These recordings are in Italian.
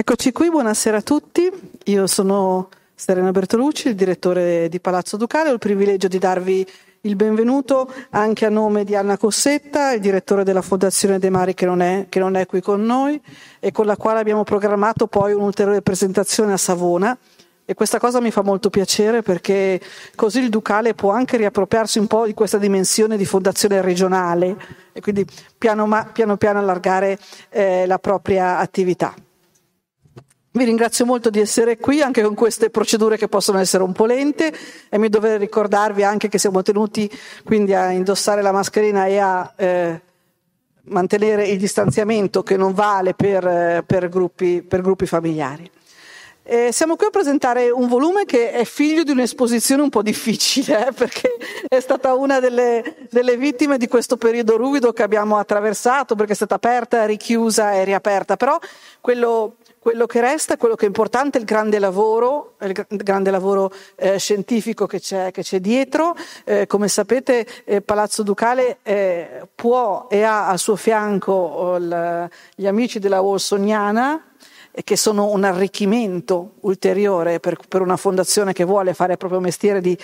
Eccoci qui, buonasera a tutti. Io sono Serena Bertolucci, il direttore di Palazzo Ducale. Ho il privilegio di darvi il benvenuto anche a nome di Anna Cossetta, il direttore della Fondazione De Mari che non, è, che non è qui con noi e con la quale abbiamo programmato poi un'ulteriore presentazione a Savona. E questa cosa mi fa molto piacere perché così il Ducale può anche riappropriarsi un po' di questa dimensione di fondazione regionale e quindi piano piano, piano allargare eh, la propria attività. Vi ringrazio molto di essere qui anche con queste procedure che possono essere un po' lente e mi dovrei ricordarvi anche che siamo tenuti quindi a indossare la mascherina e a eh, mantenere il distanziamento che non vale per, eh, per, gruppi, per gruppi, familiari. Eh, siamo qui a presentare un volume che è figlio di un'esposizione un po' difficile, eh, perché è stata una delle, delle, vittime di questo periodo ruvido che abbiamo attraversato, perché è stata aperta, richiusa e riaperta. Però quello quello che resta, quello che è importante è il grande lavoro, il grande lavoro eh, scientifico che c'è, che c'è dietro. Eh, come sapete eh, Palazzo Ducale eh, può e ha al suo fianco oh, il, gli amici della Wolsoniana, eh, che sono un arricchimento ulteriore per, per, una fondazione che vuole fare il proprio mestiere di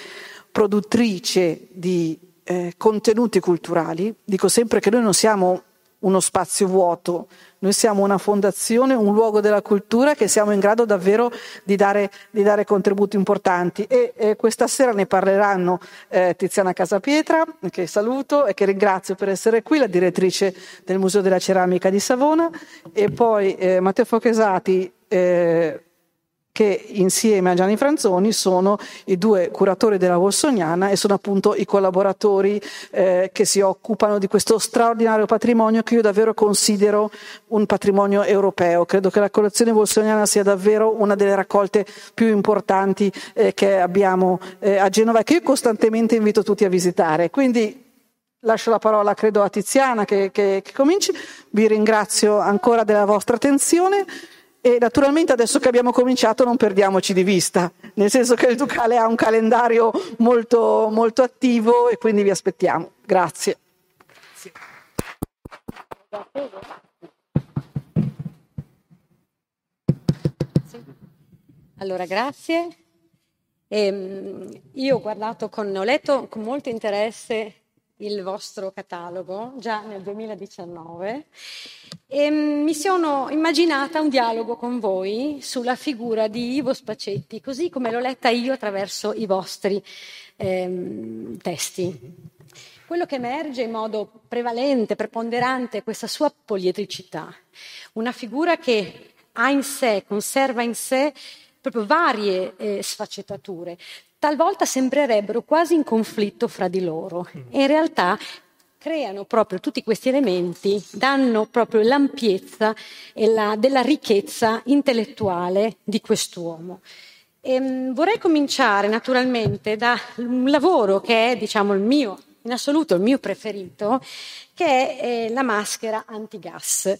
produttrice di eh, contenuti culturali. Dico sempre che noi non siamo uno spazio vuoto, noi siamo una fondazione, un luogo della cultura che siamo in grado davvero di dare, di dare contributi importanti. E eh, questa sera ne parleranno eh, Tiziana Casapietra, che saluto e che ringrazio per essere qui, la direttrice del Museo della Ceramica di Savona e poi eh, Matteo Fochesati, eh, che insieme a Gianni Franzoni sono i due curatori della Wolsoniana e sono appunto i collaboratori eh, che si occupano di questo straordinario patrimonio che io davvero considero un patrimonio europeo. Credo che la collezione Wolsoniana sia davvero una delle raccolte più importanti eh, che abbiamo eh, a Genova e che io costantemente invito tutti a visitare. Quindi Lascio la parola, credo, a Tiziana che, che, che cominci. Vi ringrazio ancora della vostra attenzione. E naturalmente adesso che abbiamo cominciato non perdiamoci di vista, nel senso che il Ducale ha un calendario molto, molto attivo e quindi vi aspettiamo. Grazie. Allora, grazie. Eh, io ho guardato con, ho letto con molto interesse il vostro catalogo già nel 2019 e mi sono immaginata un dialogo con voi sulla figura di Ivo Spacetti, così come l'ho letta io attraverso i vostri ehm, testi. Quello che emerge in modo prevalente, preponderante, è questa sua poliedricità, una figura che ha in sé, conserva in sé proprio varie eh, sfaccettature, talvolta sembrerebbero quasi in conflitto fra di loro e in realtà creano proprio tutti questi elementi, danno proprio l'ampiezza e la, della ricchezza intellettuale di quest'uomo. E, ehm, vorrei cominciare naturalmente da un lavoro che è, diciamo, il mio, in assoluto il mio preferito, che è eh, la maschera antigas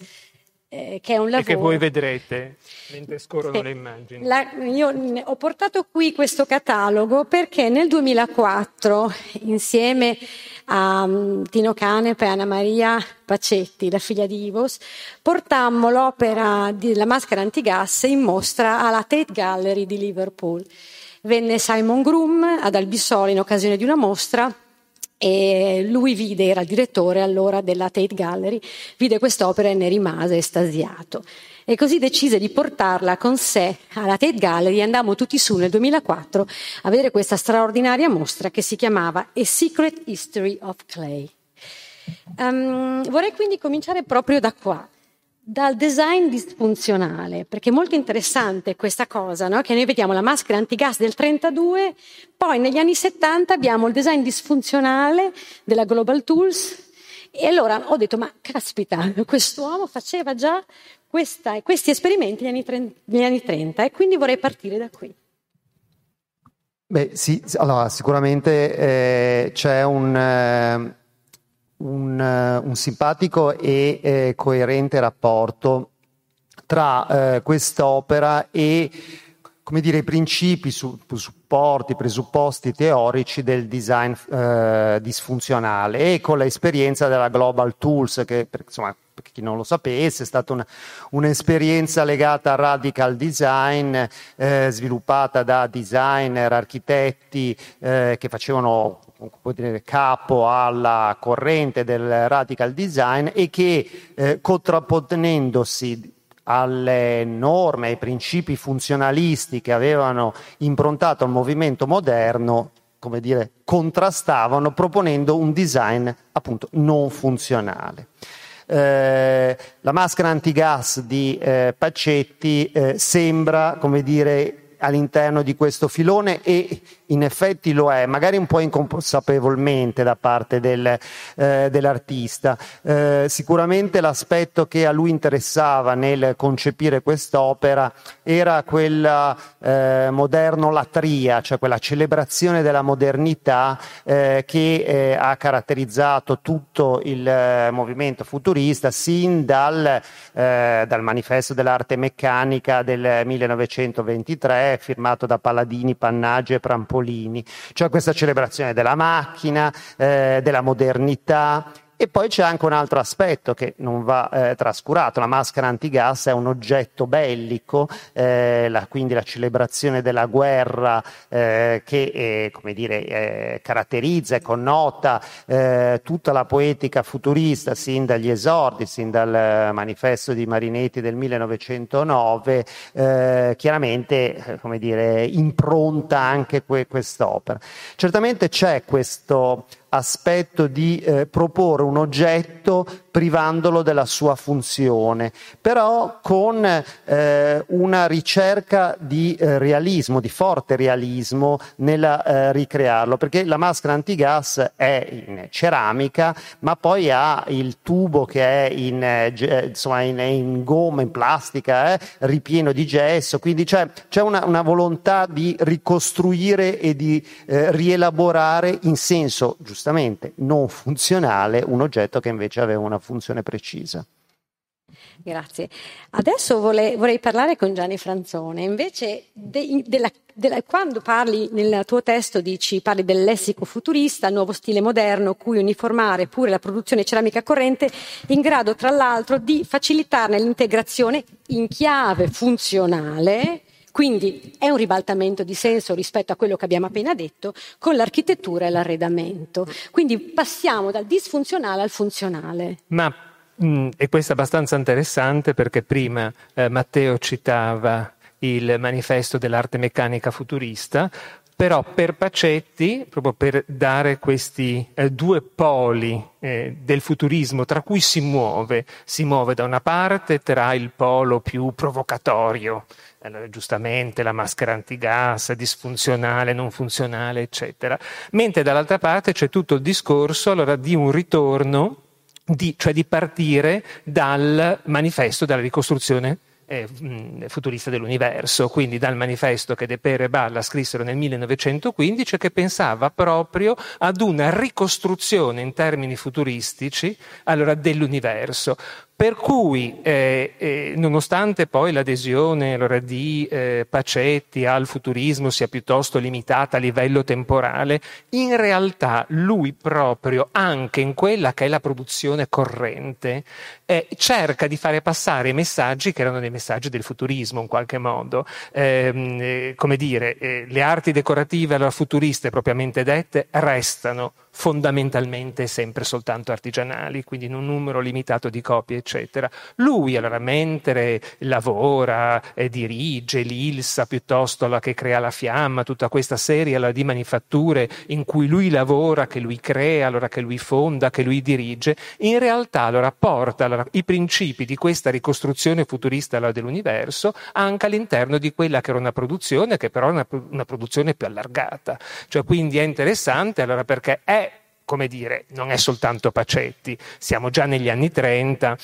eh, che è un lavoro... E che voi vedrete mentre scorrono eh, le immagini. La, io ho portato qui questo catalogo perché nel 2004, insieme a Tino Canepa e Anna Maria Pacetti, la figlia di Ivos, portammo l'opera della maschera antigas in mostra alla Tate Gallery di Liverpool. Venne Simon Groom ad Albisoli in occasione di una mostra e lui vide, era il direttore allora della Tate Gallery, vide quest'opera e ne rimase estasiato. E così decise di portarla con sé alla Tate Gallery e andammo tutti su nel 2004 a vedere questa straordinaria mostra che si chiamava A Secret History of Clay. Um, vorrei quindi cominciare proprio da qua dal design disfunzionale, perché è molto interessante questa cosa, no? che noi vediamo la maschera antigas del 32, poi negli anni 70 abbiamo il design disfunzionale della Global Tools e allora ho detto, ma caspita, quest'uomo faceva già questa, questi esperimenti negli anni, 30, negli anni 30 e quindi vorrei partire da qui. Beh sì, allora sicuramente eh, c'è un... Eh un, eh, un simpatico e eh, coerente rapporto tra eh, quest'opera e come dire, i principi, su, supporti, presupposti teorici del design eh, disfunzionale e con l'esperienza della Global Tools, che insomma, per chi non lo sapesse, è stata una, un'esperienza legata al radical design, eh, sviluppata da designer, architetti eh, che facevano dire, capo alla corrente del radical design e che eh, contrapponendosi alle norme, ai principi funzionalisti che avevano improntato il movimento moderno, come dire, contrastavano proponendo un design appunto non funzionale. Eh, la maschera antigas di eh, Pacetti eh, sembra, come dire, all'interno di questo filone e in effetti lo è, magari un po' inconsapevolmente da parte del, eh, dell'artista. Eh, sicuramente l'aspetto che a lui interessava nel concepire quest'opera era quella eh, moderno-latria, cioè quella celebrazione della modernità eh, che eh, ha caratterizzato tutto il eh, movimento futurista sin dal, dal manifesto dell'arte meccanica del 1923 firmato da Palladini, Pannaggi e Pramponi Polini, cioè questa celebrazione della macchina, eh, della modernità e poi c'è anche un altro aspetto che non va eh, trascurato, la maschera antigas è un oggetto bellico, eh, la, quindi la celebrazione della guerra eh, che eh, dire, eh, caratterizza e connota eh, tutta la poetica futurista sin dagli esordi, sin dal manifesto di Marinetti del 1909, chiaramente dire, impronta anche que- quest'opera. Certamente c'è questo aspetto di eh, proporre un oggetto privandolo della sua funzione, però con eh, una ricerca di eh, realismo, di forte realismo nel eh, ricrearlo, perché la maschera antigas è in ceramica, ma poi ha il tubo che è in, eh, insomma, in, in gomma, in plastica, eh, ripieno di gesso, quindi c'è, c'è una, una, volontà di ricostruire e di eh, rielaborare in senso giustamente non funzionale un oggetto che invece aveva una funzione precisa. Grazie. Adesso vorrei, vorrei parlare con Gianni Franzone. Invece, de, della, della, quando parli nel tuo testo, dici, parli del lessico futurista, nuovo stile moderno, cui uniformare pure la produzione ceramica corrente, in grado tra l'altro di facilitarne l'integrazione in chiave funzionale quindi è un ribaltamento di senso rispetto a quello che abbiamo appena detto con l'architettura e l'arredamento. Quindi passiamo dal disfunzionale al funzionale. Ma mh, mm, e questo è abbastanza interessante perché prima eh, Matteo citava il manifesto dell'arte meccanica futurista, però per Pacetti, proprio per dare questi eh, due poli eh, del futurismo tra cui si muove, si muove da una parte tra il polo più provocatorio, allora, giustamente la maschera antigas, disfunzionale, non funzionale, eccetera. Mentre dall'altra parte c'è tutto il discorso allora, di un ritorno, di, cioè di partire dal manifesto della ricostruzione eh, futurista dell'universo, quindi dal manifesto che De Pere e Balla scrissero nel 1915 che pensava proprio ad una ricostruzione in termini futuristici allora, dell'universo. Per cui, eh, eh, nonostante poi l'adesione allora, di eh, Pacetti al futurismo sia piuttosto limitata a livello temporale, in realtà lui proprio, anche in quella che è la produzione corrente, eh, cerca di fare passare i messaggi che erano dei messaggi del futurismo in qualche modo. Ehm, eh, come dire, eh, le arti decorative allora, futuriste propriamente dette restano fondamentalmente sempre soltanto artigianali, quindi in un numero limitato di copie, eccetera. Lui, allora, mentre lavora, e dirige l'Ilsa piuttosto alla che crea la fiamma, tutta questa serie allora, di manifatture in cui lui lavora, che lui crea, allora, che lui fonda, che lui dirige, in realtà allora, porta allora, i principi di questa ricostruzione futurista allora, dell'universo anche all'interno di quella che era una produzione, che però è una, una produzione più allargata. Cioè, quindi è interessante allora, perché è come dire, non è soltanto Pacetti, siamo già negli anni 30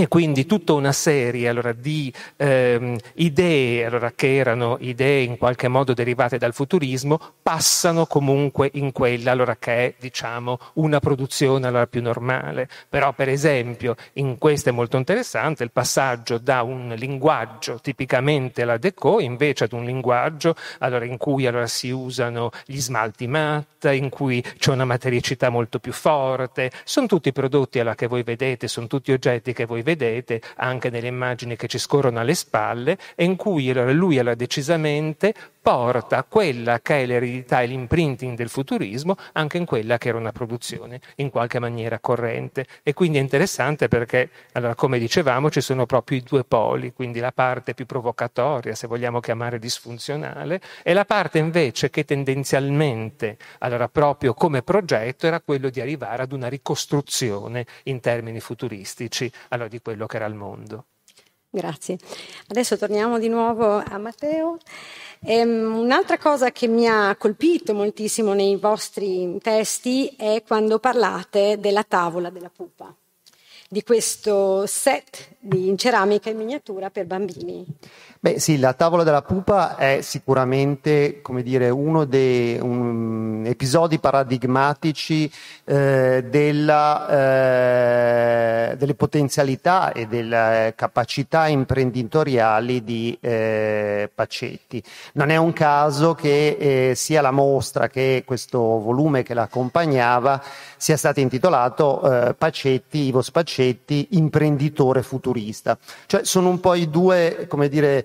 e quindi tutta una serie allora, di ehm, idee allora, che erano idee in qualche modo derivate dal futurismo passano comunque in quella allora, che è diciamo, una produzione più normale. Però per esempio in questo è molto interessante il passaggio da un linguaggio tipicamente alla Deco invece ad un linguaggio in cui si usano gli smalti matte, in cui c'è una matericità molto più forte. Sono tutti prodotti che voi vedete, sono tutti oggetti che voi vedete vedete anche nelle immagini che ci scorrono alle spalle, e in cui lui allora, decisamente porta quella che è l'eredità e l'imprinting del futurismo anche in quella che era una produzione in qualche maniera corrente. E quindi è interessante perché, allora, come dicevamo, ci sono proprio i due poli, quindi la parte più provocatoria, se vogliamo chiamare disfunzionale, e la parte invece che tendenzialmente, allora proprio come progetto, era quello di arrivare ad una ricostruzione in termini futuristici allora, di quello che era il mondo. Grazie. Adesso torniamo di nuovo a Matteo. Um, un'altra cosa che mi ha colpito moltissimo nei vostri testi è quando parlate della tavola della pupa, di questo set di ceramica in miniatura per bambini. Beh sì, la tavola della pupa è sicuramente, dire, uno dei un, episodi paradigmatici eh, della, eh, delle potenzialità e delle capacità imprenditoriali di eh, Pacetti. Non è un caso che eh, sia la mostra che questo volume che l'accompagnava sia stato intitolato eh, Pacetti, Ivo Spacetti, imprenditore futurista. Cioè sono un po' i due, come dire,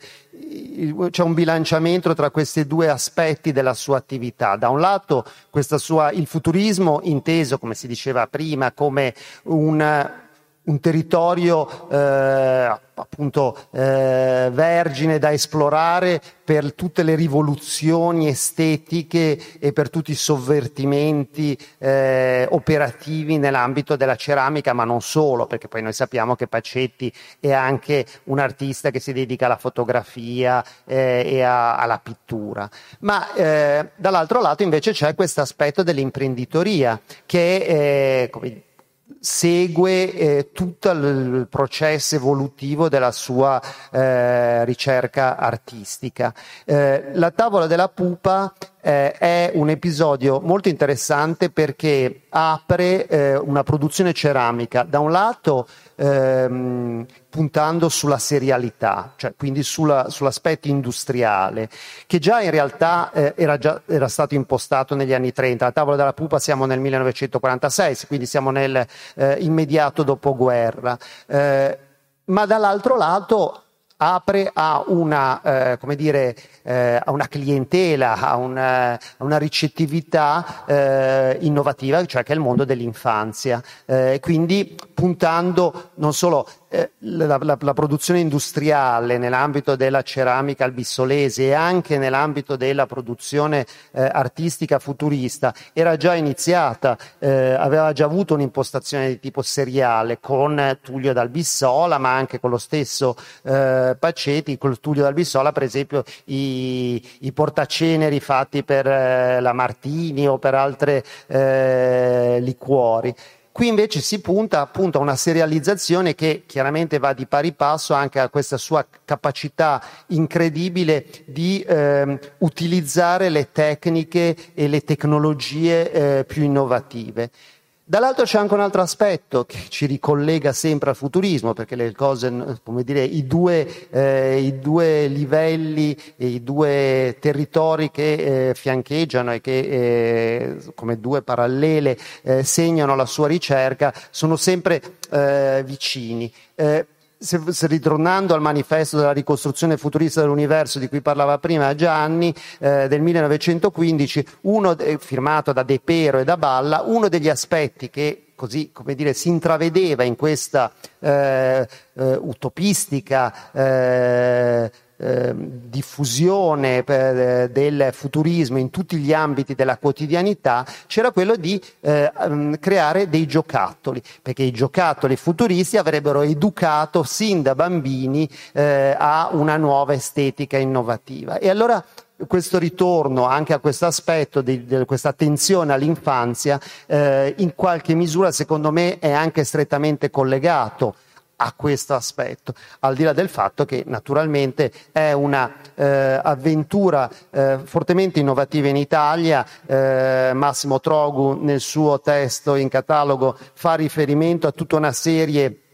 c'è un bilanciamento tra questi due aspetti della sua attività. Da un lato sua, il futurismo inteso, come si diceva prima, come un, un territorio eh, appunto eh, vergine da esplorare per tutte le rivoluzioni estetiche e per tutti i sovvertimenti eh, operativi nell'ambito della ceramica, ma non solo, perché poi noi sappiamo che Pacetti è anche un artista che si dedica alla fotografia eh, e a, alla pittura. Ma eh, dall'altro lato invece c'è questo aspetto dell'imprenditoria che è, come segue eh, tutto il processo evolutivo della sua eh, ricerca artistica. Eh, la tavola della pupa eh, è un episodio molto interessante perché apre eh, una produzione ceramica da un lato ehm, puntando sulla serialità, cioè quindi sulla, sull'aspetto industriale, che già in realtà eh, era, già, era, stato impostato negli anni 30. La tavola della pupa siamo nel 1946, quindi siamo nel eh, dopoguerra. Eh, ma dall'altro lato apre a una, eh, come dire, eh, a una clientela, a una, a una ricettività eh, innovativa, cioè che è il mondo dell'infanzia. Eh, quindi puntando non solo la, la, la, produzione industriale nell'ambito della ceramica albissolese e anche nell'ambito della produzione eh, artistica futurista era già iniziata, eh, aveva già avuto un'impostazione di tipo seriale con Tullio d'Albissola, ma anche con lo stesso eh, Pacetti, con Tullio d'Albissola, per esempio i, i portaceneri fatti per eh, la Martini o per altre eh, liquori. Qui invece si punta appunto a una serializzazione che chiaramente va di pari passo anche a questa sua capacità incredibile di eh, utilizzare le tecniche e le tecnologie eh, più innovative. Dall'altro c'è anche un altro aspetto che ci ricollega sempre al futurismo, perché le cose, come dire, i due, eh, i due livelli, i due territori che eh, fiancheggiano e che eh, come due parallele eh, segnano la sua ricerca sono sempre eh, vicini. Eh, ritornando al manifesto della ricostruzione futurista dell'universo di cui parlava prima Gianni, eh, del 1915, uno, eh, firmato da De Pero e da Balla, uno degli aspetti che così come dire, si intravedeva in questa eh, eh utopistica eh, eh, diffusione per, eh, del futurismo in tutti gli ambiti della quotidianità c'era quello di eh, mm, creare dei giocattoli, perché i giocattoli futuristi avrebbero educato sin da bambini eh, a una nuova estetica innovativa. E allora questo ritorno anche a questo aspetto di, di questa attenzione all'infanzia eh, in qualche misura secondo me è anche strettamente collegato a questo aspetto, al di là del fatto che naturalmente è un'avventura eh, eh, fortemente innovativa in Italia. Eh, Massimo Trogu nel suo testo in catalogo fa riferimento a tutta una serie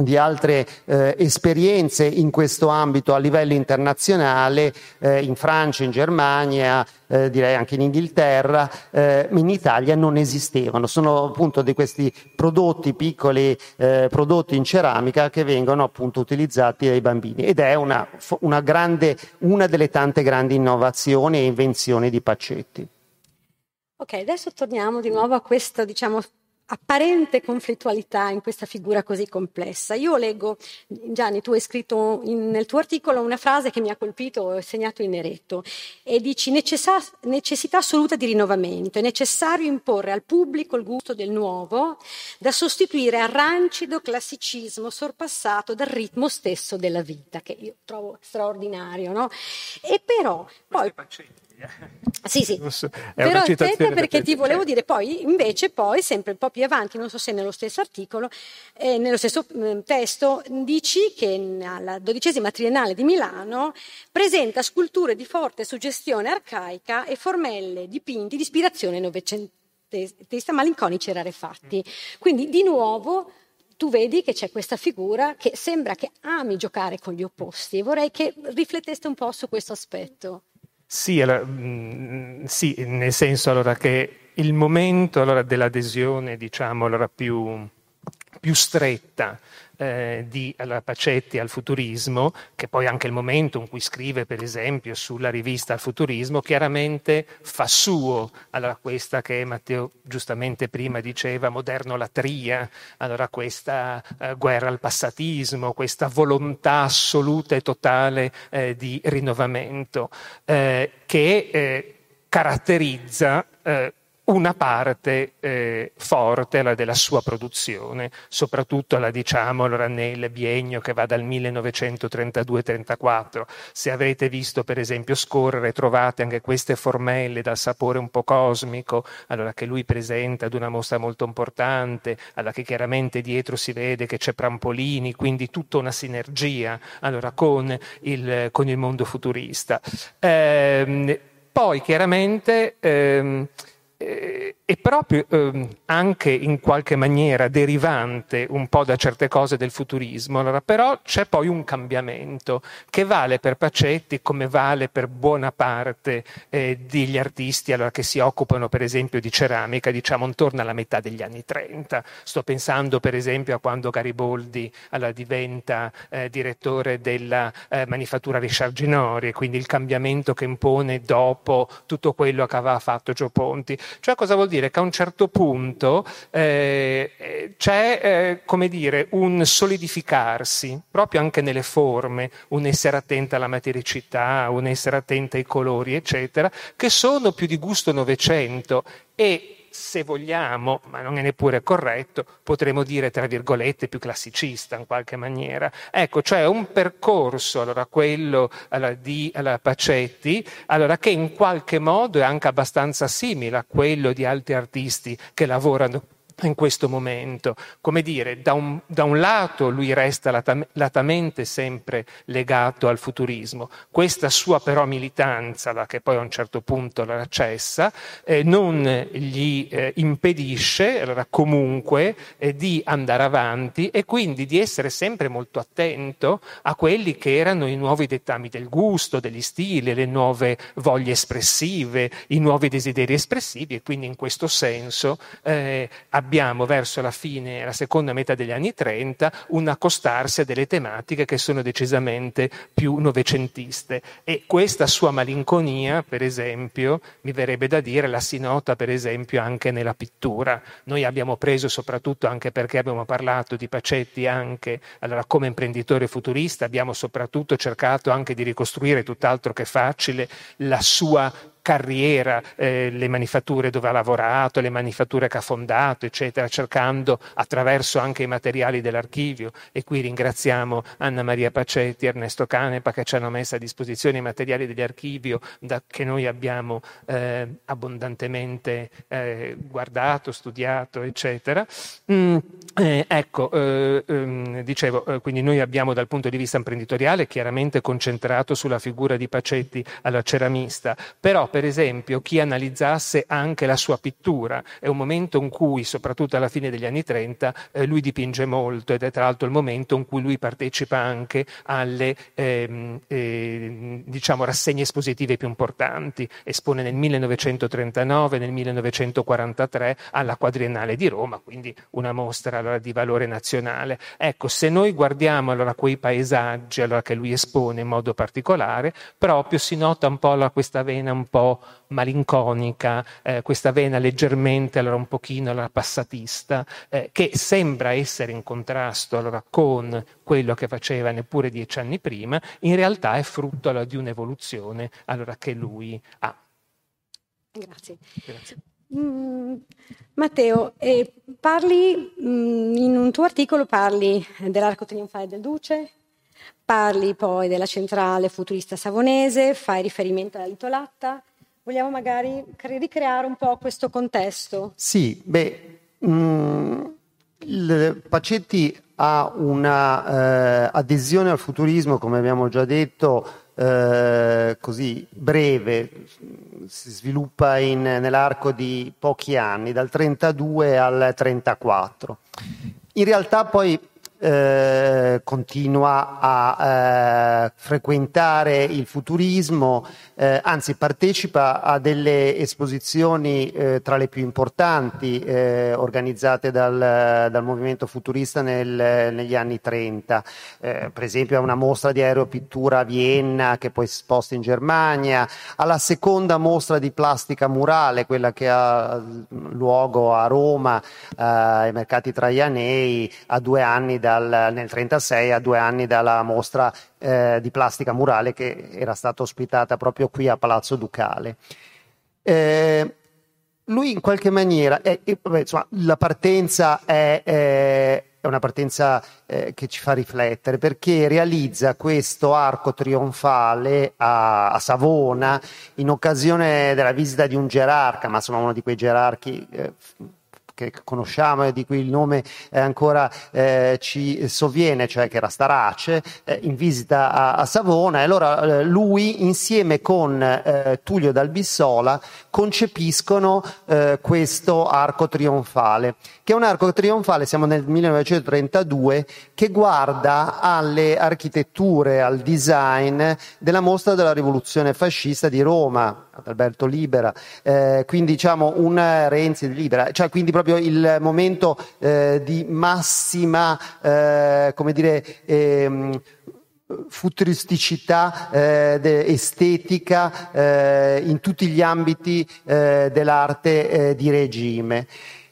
di altre eh, esperienze in questo ambito a livello internazionale, eh, in Francia, in Germania, eh, direi anche in Inghilterra, eh, in Italia non esistevano. Sono appunto di questi prodotti piccoli, eh, prodotti in ceramica che vengono appunto utilizzati dai bambini ed è una, una, grande, una delle tante grandi innovazioni e invenzioni di Paccetti. Ok, adesso torniamo di nuovo a questo, diciamo, apparente conflittualità in questa figura così complessa. Io leggo, Gianni, tu hai scritto in, nel tuo articolo una frase che mi ha colpito, ho segnato in neretto, e dici necessità, necessità assoluta di rinnovamento, è necessario imporre al pubblico il gusto del nuovo da sostituire al rancido classicismo sorpassato dal ritmo stesso della vita, che io trovo straordinario, no? E però poi... Sì, sì, però aspetta perché ti volevo dire poi, invece poi, sempre un po' più avanti, non so se nello stesso articolo, eh, nello stesso eh, testo, dici che alla dodicesima triennale di Milano presenta sculture di forte suggestione arcaica e formelle dipinti di ispirazione novecentesca, malinconici e rarefatti. Quindi di nuovo tu vedi che c'è questa figura che sembra che ami giocare con gli opposti. Vorrei che rifletteste un po' su questo aspetto. Sì, allora, mm, sì, nel senso allora, che il momento allora, dell'adesione diciamo, allora, più, più stretta eh, di alla Pacetti al futurismo, che poi anche il momento in cui scrive per esempio sulla rivista al futurismo, chiaramente fa suo. Allora questa che Matteo giustamente prima diceva, modernolatria, allora questa eh, guerra al passatismo, questa volontà assoluta e totale eh, di rinnovamento eh, che eh, caratterizza eh, una parte eh, forte la della sua produzione, soprattutto la diciamo allora, nel biennio che va dal 1932-34. Se avrete visto per esempio scorrere trovate anche queste formelle dal sapore un po' cosmico, allora che lui presenta ad una mostra molto importante, alla che chiaramente dietro si vede che c'è Prampolini, quindi tutta una sinergia allora, con, il, con il mondo futurista. Eh, poi chiaramente ehm, eh, è proprio eh, anche in qualche maniera derivante un po' da certe cose del futurismo, allora, però c'è poi un cambiamento che vale per Pacetti come vale per buona parte eh, degli artisti allora, che si occupano per esempio di ceramica, diciamo intorno alla metà degli anni 30. Sto pensando per esempio a quando Gariboldi allora, diventa eh, direttore della eh, manifattura Richard Ginori, quindi il cambiamento che impone dopo tutto quello che aveva fatto Gio Ponti. Cioè cosa vuol dire? Che a un certo punto eh, c'è, eh, come dire, un solidificarsi, proprio anche nelle forme, un essere attenta alla matericità, un essere attenta ai colori, eccetera, che sono più di gusto novecento e se vogliamo, ma non è neppure corretto, potremmo dire, tra virgolette, più classicista in qualche maniera. Ecco, cioè un percorso, allora quello allora, di allora, Pacetti, allora, che in qualche modo è anche abbastanza simile a quello di altri artisti che lavorano in questo momento. Come dire, da un, da un lato lui resta latam- latamente sempre legato al futurismo, questa sua però militanza, la che poi a un certo punto la cessa, eh, non gli eh, impedisce allora, comunque eh, di andare avanti e quindi di essere sempre molto attento a quelli che erano i nuovi dettami del gusto, degli stili, le nuove voglie espressive, i nuovi desideri espressivi e quindi in questo senso eh, abbiamo verso la fine, la seconda metà degli anni 30, un accostarsi a delle tematiche che sono decisamente più novecentiste. E questa sua malinconia, per esempio, mi verrebbe da dire, la si nota per esempio anche nella pittura. Noi abbiamo preso soprattutto anche perché abbiamo parlato di Pacetti anche allora, come imprenditore futurista, abbiamo soprattutto cercato anche di ricostruire tutt'altro che facile la sua carriera, eh, le manifatture dove ha lavorato, le manifatture che ha fondato, eccetera, cercando attraverso anche i materiali dell'archivio. E qui ringraziamo Anna Maria Pacetti Ernesto Canepa che ci hanno messo a disposizione i materiali dell'archivio da, che noi abbiamo eh, abbondantemente eh, guardato, studiato, eccetera. Mm, eh, ecco, eh, ehm, dicevo, eh, quindi noi abbiamo dal punto di vista imprenditoriale chiaramente concentrato sulla figura di Pacetti alla ceramista, però per esempio chi analizzasse anche la sua pittura è un momento in cui, soprattutto alla fine degli anni 30, eh, lui dipinge molto ed è tra l'altro il momento in cui lui partecipa anche alle ehm, eh, diciamo, rassegne espositive più importanti, espone nel 1939, nel 1943 alla Quadriennale di Roma, quindi una mostra allora, di valore nazionale. Ecco, se noi guardiamo allora quei paesaggi allora, che lui espone in modo particolare, proprio si nota un po' allora, questa vena un po' malinconica, eh, questa vena leggermente allora, un pochino allora, passatista, eh, che sembra essere in contrasto allora, con quello che faceva neppure dieci anni prima, in realtà è frutto allora, di un'evoluzione allora, che lui ha. Grazie. Grazie. Mm, Matteo, eh, parli mm, in un tuo articolo parli dell'arco trionfale del Duce, parli poi della centrale futurista savonese, fai riferimento alla Litolatta. Vogliamo magari ricreare un po' questo contesto? Sì, beh, mh, mm, Pacetti ha una eh, al futurismo, come abbiamo già detto, eh, così breve, si sviluppa in, nell'arco di pochi anni, dal 32 al 34. In realtà poi eh, continua a eh, frequentare il futurismo, eh, anzi partecipa a delle esposizioni eh, tra le più importanti eh, organizzate dal, dal, movimento futurista nel, negli anni 30, eh, per esempio a una mostra di aeropittura a Vienna che poi si sposta in Germania, alla seconda mostra di plastica murale, quella che ha luogo a Roma ai mercati traianei a due anni da dal, nel 1936 a due anni dalla mostra eh, di plastica murale che era stata ospitata proprio qui a Palazzo Ducale. Eh, lui in qualche maniera, è, è, vabbè, insomma, la partenza è, è una partenza eh, che ci fa riflettere perché realizza questo arco trionfale a, a, Savona in occasione della visita di un gerarca, ma insomma uno di quei gerarchi eh, che conosciamo e di cui il nome eh, ancora eh, ci sovviene, cioè che era Starace, eh, in visita a, a, Savona. E allora lui insieme con Tullio Dalbissola concepiscono questo arco trionfale, che è un arco trionfale, siamo nel 1932, che guarda alle architetture, al design della mostra della rivoluzione fascista di Roma, Alberto Libera, eh, quindi diciamo un Renzi Libera, cioè quindi proprio il momento eh, di massima, eh, come dire, ehm, futuristicità eh, estetica eh, in tutti gli ambiti eh, dell'arte eh, di regime.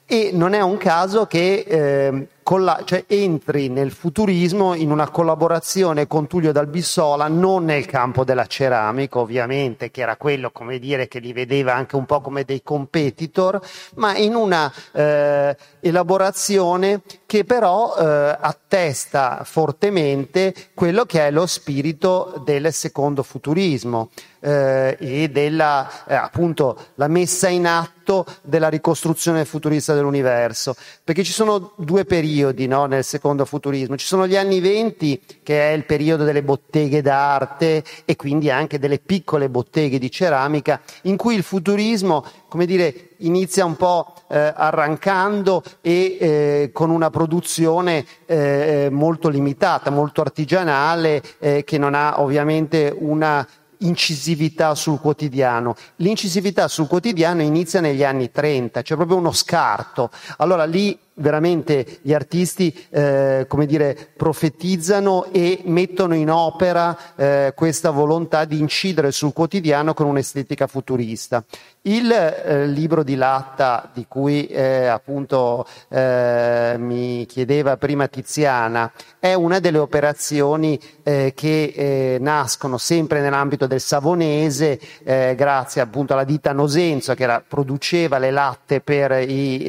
E non è un caso che ehm, colla- cioè entri nel futurismo in una collaborazione con Tullio Dalbissola, non nel campo della ceramica ovviamente, che era quello come dire, che li vedeva anche un po' come dei competitor, ma in una eh, elaborazione che però eh, attesta fortemente quello che è lo spirito del secondo futurismo eh, e della eh, appunto la messa in atto della ricostruzione futurista dell'universo, perché ci sono due periodi no, nel secondo futurismo, ci sono gli anni venti che è il periodo delle botteghe d'arte e quindi anche delle piccole botteghe di ceramica in cui il futurismo, come dire, inizia un po' eh, arrancando e eh, con una produzione eh, molto limitata, molto artigianale, eh, che non ha ovviamente una incisività sul quotidiano. L'incisività sul quotidiano inizia negli anni 30, c'è proprio uno scarto. Allora lì veramente gli artisti eh, come dire, profetizzano e mettono in opera eh, questa volontà di incidere sul quotidiano con un'estetica futurista. Il eh, libro di Latta, di cui eh, appunto eh, mi chiedeva prima Tiziana, è una delle operazioni eh, che nascono sempre nell'ambito del savonese, grazie appunto alla ditta Nosenzo che era, produceva le latte per, i,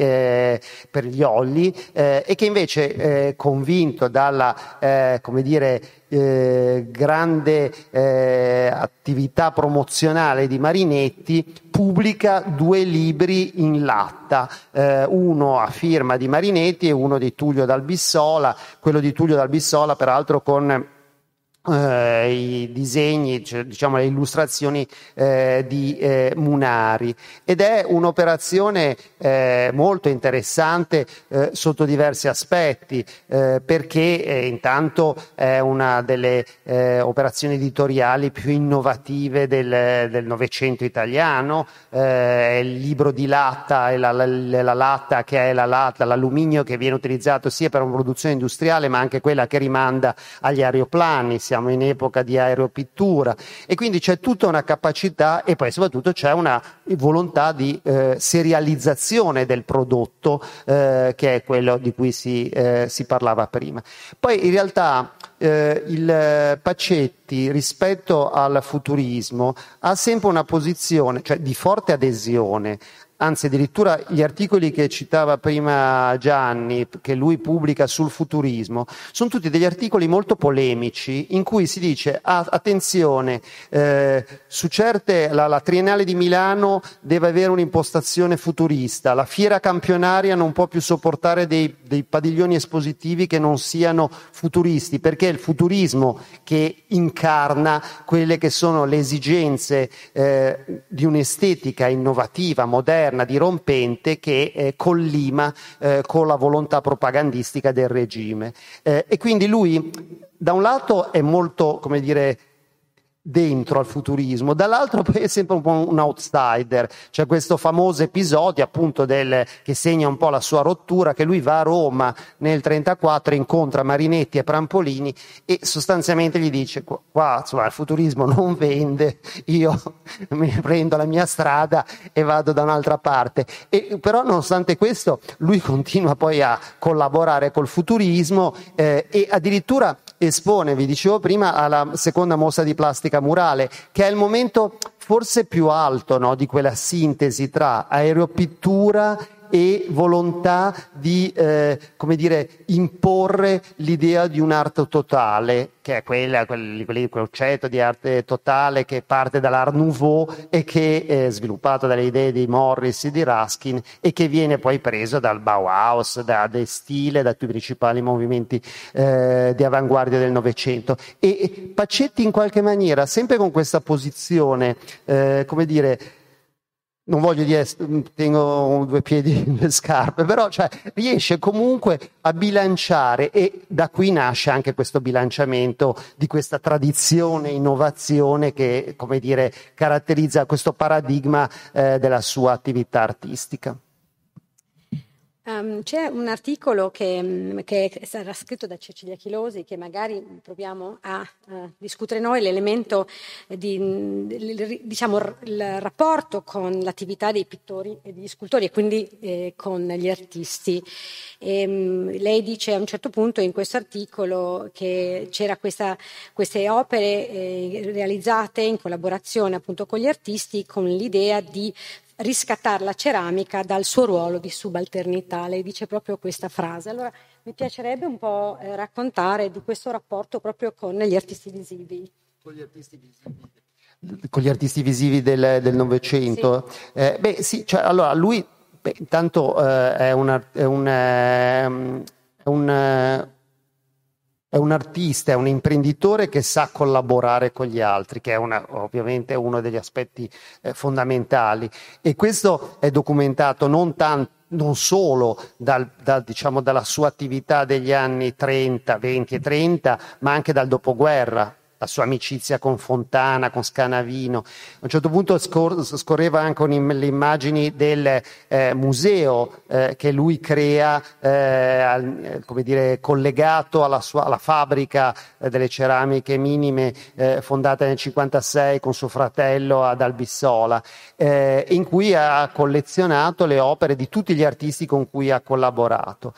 per gli olli e che invece, convinto dalla, come dire, eh, grande eh, attività promozionale di Marinetti, pubblica due libri in latta, eh, uno a firma di Marinetti e uno di Tullio Dalbissola, quello di Tullio Dalbissola peraltro con eh, i disegni, cioè, diciamo le illustrazioni eh, di eh, Munari ed è un'operazione eh, molto interessante eh, sotto diversi aspetti eh, perché intanto è una delle operazioni editoriali più innovative del Novecento italiano, il libro di latta e la, la, la, latta che è la latta, l'alluminio che viene utilizzato sia per una produzione industriale ma anche quella che rimanda agli aeroplani. Siamo siamo in epoca di aeropittura e quindi c'è tutta una capacità e poi soprattutto c'è una volontà di eh, serializzazione del prodotto eh, che è quello di cui si, eh, si parlava prima. Poi in realtà eh, il Pacetti rispetto al futurismo ha sempre una posizione cioè, di forte adesione anzi addirittura gli articoli che citava prima Gianni, che lui pubblica sul futurismo, sono tutti degli articoli molto polemici in cui si dice ah, attenzione, eh, su certe, la, la, Triennale di Milano deve avere un'impostazione futurista, la fiera campionaria non può più sopportare dei, dei padiglioni espositivi che non siano futuristi, perché è il futurismo che incarna quelle che sono le esigenze eh, di un'estetica innovativa, moderna, moderna, dirompente che eh, collima eh, con la volontà propagandistica del regime. Eh, e quindi lui, da un lato, è molto, come dire, dentro al futurismo, dall'altro poi è sempre un po' un outsider. C'è questo famoso episodio appunto del, che segna un po' la sua rottura, che lui va a Roma nel 1934, incontra Marinetti e Prampolini e sostanzialmente gli dice qua insomma, il futurismo non vende, io mi prendo la mia strada e vado da un'altra parte. E, però nonostante questo lui continua poi a collaborare col futurismo eh, e addirittura espone, vi dicevo prima, alla seconda mostra di plastica murale, che è il momento forse più alto no, di quella sintesi tra aeropittura e volontà di eh, come dire, imporre l'idea di un'arte totale, che è quella, quel, quel concetto di arte totale che parte dall'Art Nouveau e che è sviluppato dalle idee di Morris e di Ruskin e che viene poi preso dal Bauhaus, da De Stile, da tutti i principali movimenti eh, di avanguardia del Novecento. E Pacetti in qualche maniera, sempre con questa posizione, eh, come dire, non voglio dire tengo due piedi nelle scarpe, però cioè, riesce comunque a bilanciare e da qui nasce anche questo bilanciamento di questa tradizione, innovazione che, come dire, caratterizza questo paradigma eh, della sua attività artistica. Um, c'è un articolo che, mm, che, sarà scritto da Cecilia Chilosi che magari proviamo a uh, discutere noi, l'elemento di, mm, diciamo, il rapporto con l'attività dei pittori e degli scultori e quindi eh, con gli artisti. E, um, lei dice a un certo punto in questo articolo che c'era questa, queste opere eh, realizzate in collaborazione appunto con gli artisti con l'idea di riscattare la ceramica dal suo ruolo di subalternità. Lei dice proprio questa frase. Allora mi piacerebbe un po' eh, raccontare di questo rapporto proprio con gli artisti visivi. Con gli artisti visivi, con gli artisti visivi del Novecento? Sì. Eh, beh sì, cioè, allora lui beh, intanto eh, è, una, è, un, è un è un artista, è un imprenditore che sa collaborare con gli altri, che è una, ovviamente uno degli aspetti eh, fondamentali. E questo è documentato non, tanto, non solo dal, dal, diciamo, dalla sua attività degli anni 30, 20 e 30, ma anche dal dopoguerra la sua amicizia con Fontana, con Scanavino. A un certo punto scor- scorreva anche le immagini del eh, museo eh, che lui crea, eh, eh, come dire, collegato alla, sua, alla fabbrica eh, delle ceramiche minime eh, fondata nel 1956 con suo fratello ad Albissola, in cui ha collezionato le opere di tutti gli artisti con cui ha collaborato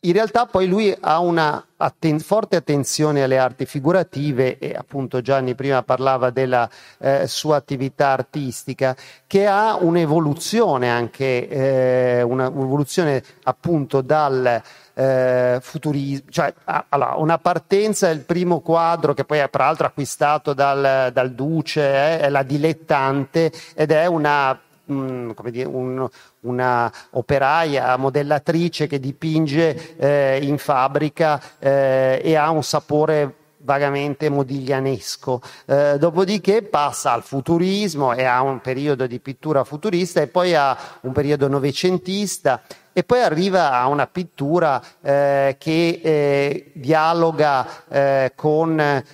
in realtà poi lui ha una atten- forte attenzione alle arti figurative e appunto Gianni prima parlava della eh, sua attività artistica che ha un'evoluzione anche, eh, un'evoluzione appunto dal eh, futurismo, cioè allora, una partenza del primo quadro che poi è peraltro acquistato dal, dal Duce, eh, è la dilettante ed è una Come dire, un, una operaia, modellatrice che dipinge eh, in fabbrica eh, e ha un sapore vagamente modiglianesco. Eh, dopodiché passa al futurismo e ha un periodo di pittura futurista e poi ha un periodo novecentista e poi arriva a una pittura eh, che eh, dialoga eh, con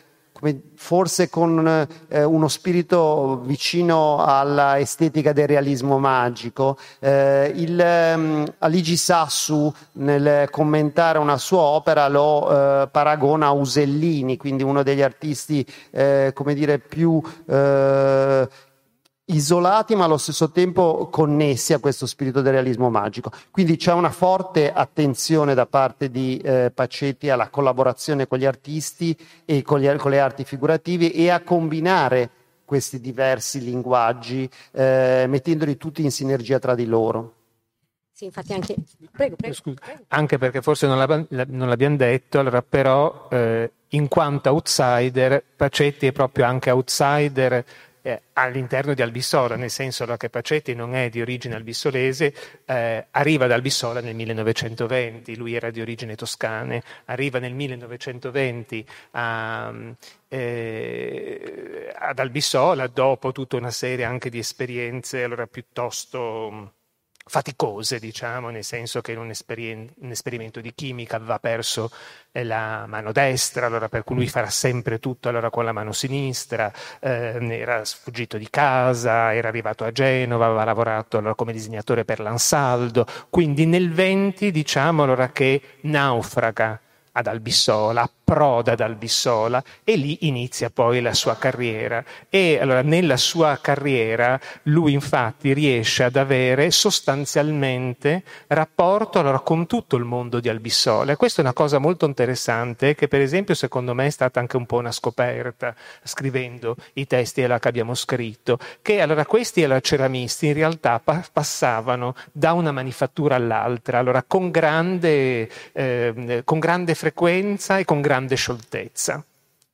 forse con eh, uno spirito vicino alla estetica del realismo magico. Eh, il, um, Aligi Sassu, nel commentare una sua opera, lo eh, paragona a Usellini, quindi uno degli artisti, eh, come dire, più eh, isolati ma allo stesso tempo connessi a questo spirito del realismo magico. Quindi c'è una forte attenzione da parte di eh, Pacetti alla collaborazione con gli artisti e con, gli, con, le arti figurative e a combinare questi diversi linguaggi eh, mettendoli tutti in sinergia tra di loro. Sì, infatti anche... Prego, prego, Scusa, anche perché forse non, non l'abbiamo detto, allora però eh, in quanto outsider, Pacetti è proprio anche outsider eh, all'interno di Albissola, nel senso che Pacetti non è di origine albissolese, eh, arriva da Albissola nel 1920, lui era di origine toscane, arriva nel 1920 a, eh, ad Albissola dopo tutta una serie anche di esperienze allora piuttosto faticose, diciamo, nel senso che in un, esperien- un esperimento di chimica aveva perso eh, la mano destra, allora per cui lui farà sempre tutto allora con la mano sinistra, eh, era sfuggito di casa, era arrivato a Genova, aveva lavorato allora come disegnatore per l'Ansaldo, quindi nel 20 diciamo allora che naufraga ad Albissola, approda ad Albissola e lì inizia poi la sua carriera. E allora nella sua carriera lui infatti riesce ad avere sostanzialmente rapporto allora, con tutto il mondo di Albissola. E questa è una cosa molto interessante che per esempio secondo me è stata anche un po' una scoperta scrivendo i testi che abbiamo scritto, che allora questi allora, ceramisti in realtà pa- passavano da una manifattura all'altra, allora con grande, eh, con grande frequenza e con grande scioltezza.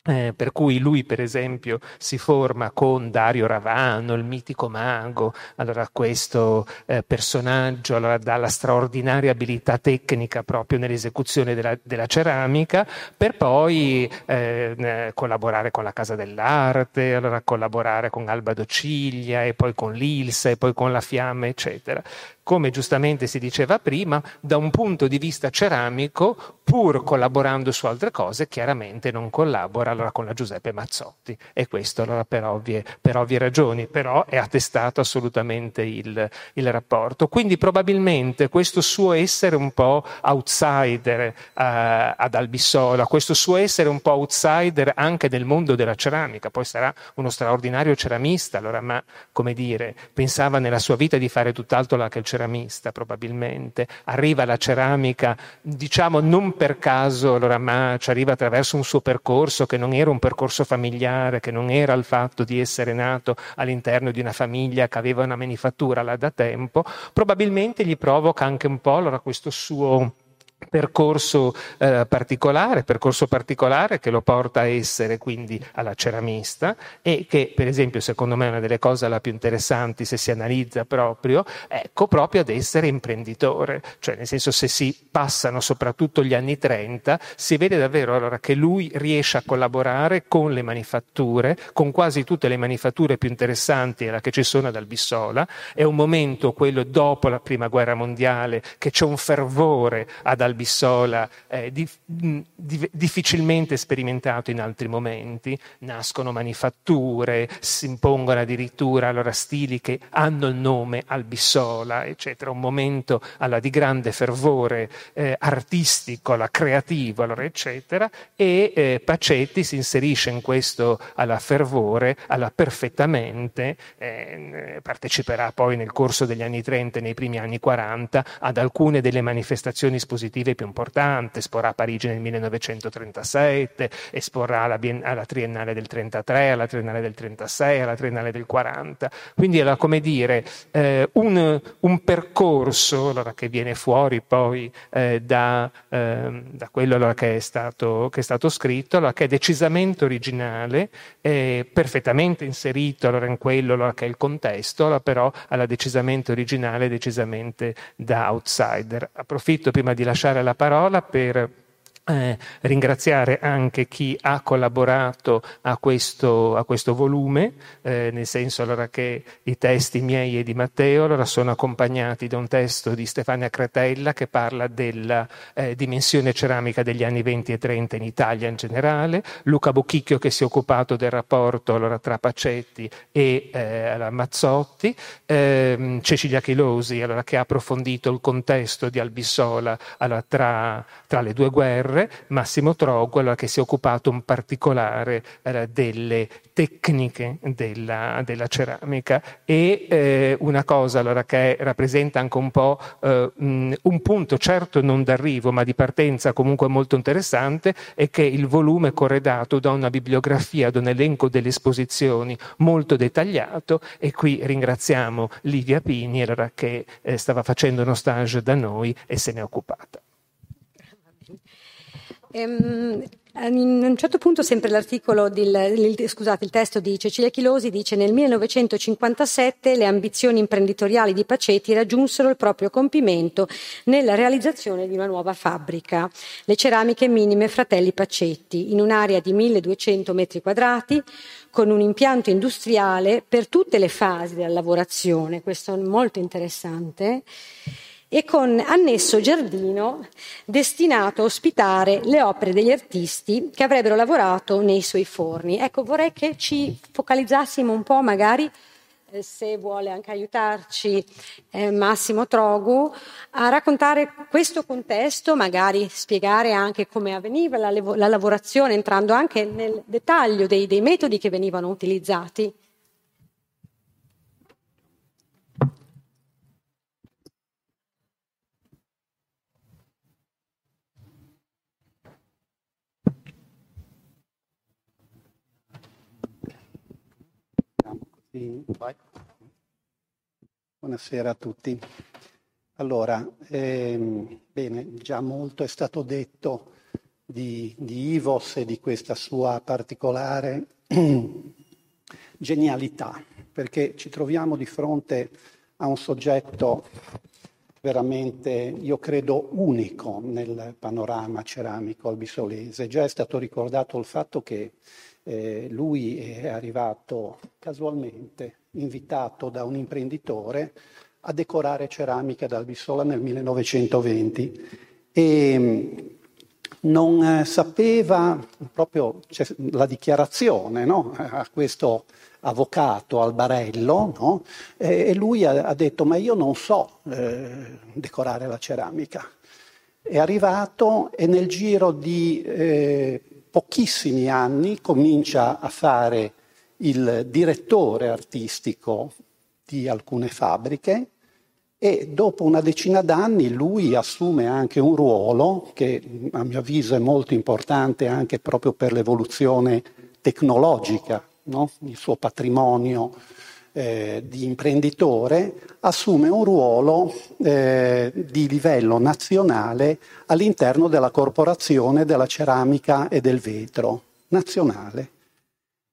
Eh, per cui lui, per esempio, si forma con Dario Ravano, il mitico mago, allora questo eh, personaggio allora, dalla straordinaria abilità tecnica proprio nell'esecuzione della, della ceramica, per poi eh, collaborare con la Casa dell'Arte, allora collaborare con Alba Dociglia e poi con l'Ilsa e poi con la Fiamma, eccetera come giustamente si diceva prima, da un punto di vista ceramico, pur collaborando su altre cose, chiaramente non collabora allora con la Giuseppe Mazzotti. E questo allora per ovvie, per ovvie ragioni, però è attestato assolutamente il, il, rapporto. Quindi probabilmente questo suo essere un po' outsider eh, ad Albissola, questo suo essere un po' outsider anche nel mondo della ceramica, poi sarà uno straordinario ceramista, allora ma come dire, pensava nella sua vita di fare tutt'altro che il ceramista probabilmente, arriva alla ceramica, diciamo non per caso ma ci arriva attraverso un suo percorso che non era un percorso familiare, che non era il fatto di essere nato all'interno di una famiglia che aveva una manifattura là da tempo, probabilmente gli provoca anche un po' allora, questo suo percorso eh, particolare, percorso particolare che lo porta a essere quindi alla ceramista e che per esempio secondo me è una delle cose la più interessanti se si analizza proprio, ecco proprio ad essere imprenditore, cioè nel senso se si passano soprattutto gli anni 30 si vede davvero allora che lui riesce a collaborare con le manifatture, con quasi tutte le manifatture più interessanti che ci sono ad Albissola, è un momento quello dopo la prima guerra mondiale che c'è un fervore ad dell'Albissola è di, di, difficilmente sperimentato in altri momenti. Nascono manifatture, si impongono addirittura allora stili che hanno il nome Albissola, eccetera. Un momento allora, di grande fervore eh, artistico, la creativo, allora, eccetera. E eh, Pacetti si inserisce in questo alla fervore, alla perfettamente, eh, parteciperà poi nel corso degli anni 30 e nei primi anni 40 ad alcune delle manifestazioni espositive più importanti, esporrà a Parigi nel 1937, esporrà alla, Bien- alla Triennale del 33, alla Triennale del 36, alla Triennale del 40. Quindi era come dire eh, un, un, percorso allora, che viene fuori poi eh, da, eh, da, quello allora, che, è stato, che, è stato, scritto, allora, che è decisamente originale, perfettamente inserito allora, in quello allora, che è il contesto, però alla decisamente originale, decisamente da outsider. Approfitto prima di lasciare la parola per eh, ringraziare anche chi ha collaborato a questo, a questo volume, eh, nel senso allora che i testi miei e di Matteo allora sono accompagnati da un testo di Stefania Cretella che parla della eh, dimensione ceramica degli anni 20 e 30 in Italia in generale, Luca Bocchicchio che si è occupato del rapporto allora, tra Pacetti e eh, Mazzotti, ehm, Cecilia Chilosi allora, che ha approfondito il contesto di Albissola allora, tra, tra le due guerre, Torre, Massimo Trogo, allora, che si è occupato in particolare eh, delle tecniche della, della ceramica e eh, una cosa allora, che rappresenta anche un po' eh, un punto certo non d'arrivo ma di partenza comunque molto interessante è che il volume è corredato da una bibliografia, da un elenco delle esposizioni molto dettagliato e qui ringraziamo Livia Pini allora, che eh, stava facendo uno stage da noi e se ne è occupata. Ehm, in un certo punto, sempre l'articolo, del, scusate, il testo di Cecilia Chilosi dice nel 1957 le ambizioni imprenditoriali di Pacetti raggiunsero il proprio compimento nella realizzazione di una nuova fabbrica, le ceramiche minime Fratelli Pacetti, in un'area di 1200 metri quadrati, con un impianto industriale per tutte le fasi della lavorazione, questo è molto interessante e con annesso giardino destinato a ospitare le opere degli artisti che avrebbero lavorato nei suoi forni. Ecco, vorrei che ci focalizzassimo un po', magari eh, se vuole anche aiutarci eh, Massimo Trogu, a raccontare questo contesto, magari spiegare anche come avveniva la, la lavorazione, entrando anche nel dettaglio dei, dei metodi che venivano utilizzati. Sì, Buonasera a tutti. Allora, ehm, bene, già molto è stato detto di, di Ivos e di questa sua particolare genialità, perché ci troviamo di fronte a un soggetto veramente, io credo, unico nel panorama ceramico albisolese. Già è stato ricordato il fatto che eh, lui è arrivato casualmente, invitato da un imprenditore, a decorare ceramica ad Albissola nel 1920 e mm, non sapeva proprio cioè, la dichiarazione no? a questo avvocato al barello no? e lui ha, ha, detto ma io non so eh, decorare la ceramica. È arrivato e nel giro di eh, pochissimi anni comincia a fare il direttore artistico di alcune fabbriche e dopo una decina d'anni lui assume anche un ruolo che a mio avviso è molto importante anche proprio per l'evoluzione tecnologica, no? il suo patrimonio eh, di imprenditore, assume un ruolo eh, di livello nazionale all'interno della corporazione della ceramica e del vetro nazionale.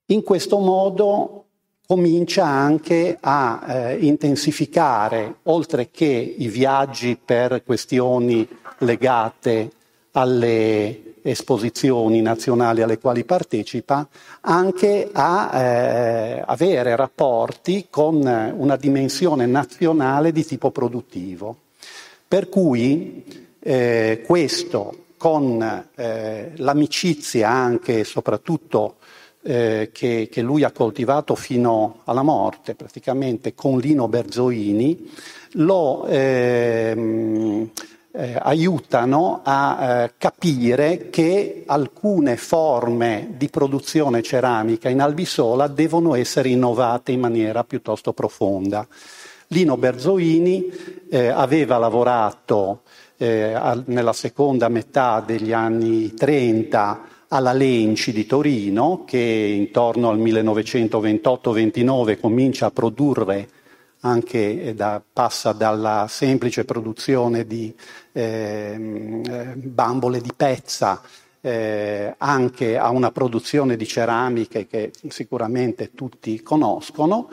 In questo modo comincia anche a eh, intensificare, oltre che i viaggi per questioni legate alle esposizioni nazionali alle quali partecipa, anche a eh, avere rapporti con una dimensione nazionale di tipo produttivo. Per cui eh, questo con eh, l'amicizia anche e soprattutto eh, che, che, lui ha coltivato fino alla morte, praticamente con Lino Berzoini, lo ehm, eh, aiutano a eh, capire che alcune forme di produzione ceramica in Albisola devono essere innovate in maniera piuttosto profonda. Lino Berzoini eh, aveva lavorato eh, nella seconda metà degli anni 30 alla Lenci di Torino, che intorno al 1928-29 comincia a produrre anche da, passa dalla semplice produzione di ehm, eh, bambole di pezza eh, anche a una produzione di ceramiche che sicuramente tutti conoscono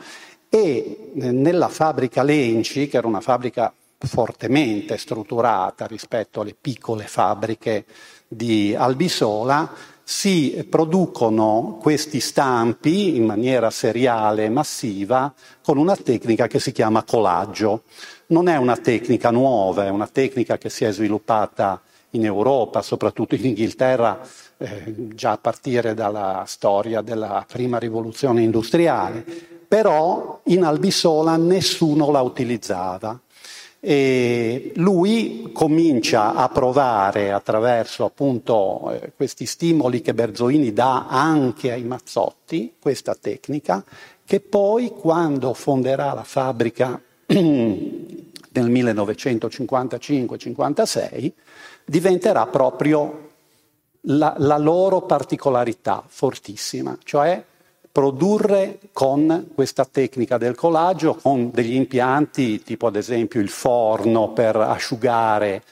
e eh, nella fabbrica Lenci, che era una fabbrica fortemente strutturata rispetto alle piccole fabbriche di Albisola, si producono questi stampi in maniera seriale e massiva con una tecnica che si chiama collaggio. Non è una tecnica nuova, è una tecnica che si è sviluppata in Europa, soprattutto in Inghilterra, eh, già a partire dalla storia della prima rivoluzione industriale, però in Albisola nessuno la utilizzava. E lui comincia a provare attraverso appunto eh, questi stimoli che Berzoini dà anche ai mazzotti, questa tecnica, che poi quando fonderà la fabbrica nel 1955-56 diventerà proprio la, la loro particolarità fortissima, cioè produrre con questa tecnica del collaggio, con degli impianti tipo ad esempio il forno per asciugare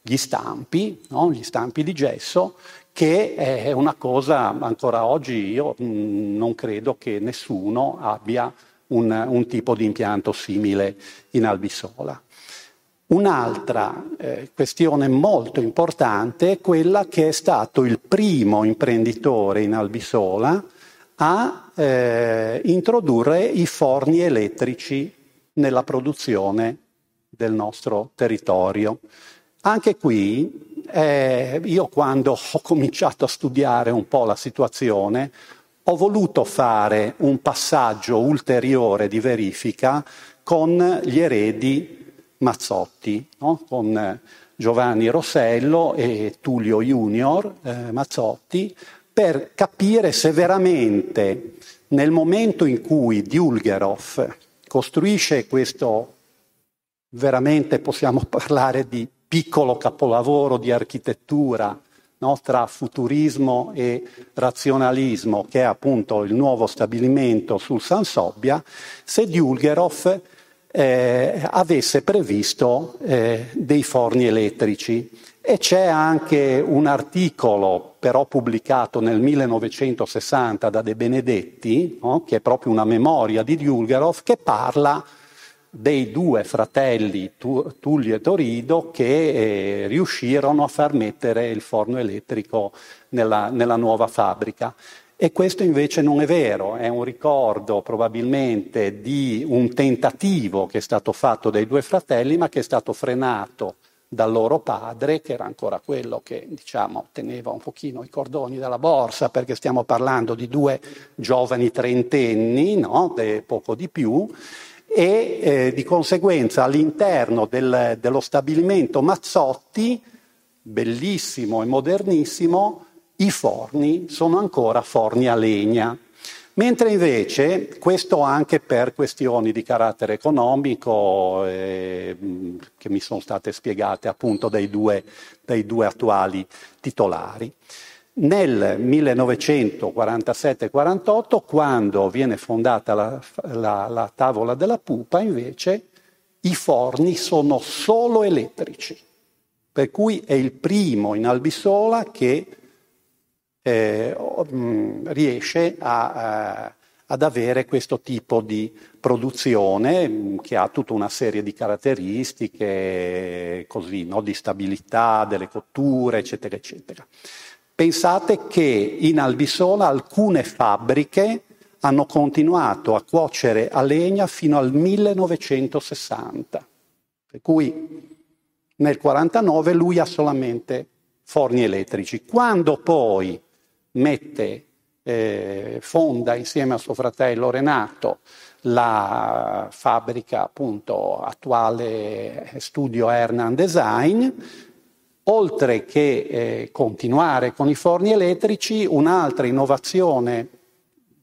gli stampi, no? gli stampi di gesso, che è una cosa ancora oggi io mm, non credo che nessuno abbia un, un tipo di impianto simile in Albisola. Un'altra eh, questione molto importante è quella che è stato il primo imprenditore in Albisola a eh, introdurre i forni elettrici nella produzione del nostro territorio. Anche qui, eh, io quando ho cominciato a studiare un po' la situazione, ho voluto fare un passaggio ulteriore di verifica con gli eredi Mazzotti, no? con Giovanni Rossello e Tullio Junior eh, Mazzotti, per capire se veramente nel momento in cui Dulgerov costruisce questo, veramente possiamo parlare di piccolo capolavoro di architettura no? tra futurismo e razionalismo, che è appunto il nuovo stabilimento sul San Sobbia, se Dulgerov eh, avesse previsto eh, dei forni elettrici e c'è anche un articolo, però pubblicato nel 1960 da De Benedetti, no? che è proprio una memoria di Dulgarov, che parla dei due fratelli Tullio e Torido che eh, riuscirono a far mettere il forno elettrico nella, nella nuova fabbrica. E questo invece non è vero, è un ricordo probabilmente di un tentativo che è stato fatto dai due fratelli, ma che è stato frenato dal loro padre, che era ancora quello che diciamo, teneva un pochino i cordoni della borsa, perché stiamo parlando di due giovani trentenni, no? poco di più, e eh, di conseguenza all'interno del, dello stabilimento Mazzotti, bellissimo e modernissimo, i forni sono ancora forni a legna. Mentre invece, questo anche per questioni di carattere economico eh, che mi sono state spiegate appunto dai due, dai due attuali titolari. Nel 1947-48, quando viene fondata la, la, la tavola della pupa, invece i forni sono solo elettrici, per cui è il primo in Albisola che eh, riesce a, eh, ad avere questo tipo di produzione che ha tutta una serie di caratteristiche così, no? di stabilità delle cotture, eccetera, eccetera. Pensate che in Albisola alcune fabbriche hanno continuato a cuocere a legna fino al 1960, per cui nel 49 lui ha solamente forni elettrici. Quando poi mette, eh, fonda insieme a suo fratello Renato la fabbrica appunto attuale studio Hernan Design, oltre che eh, continuare con i forni elettrici, un'altra innovazione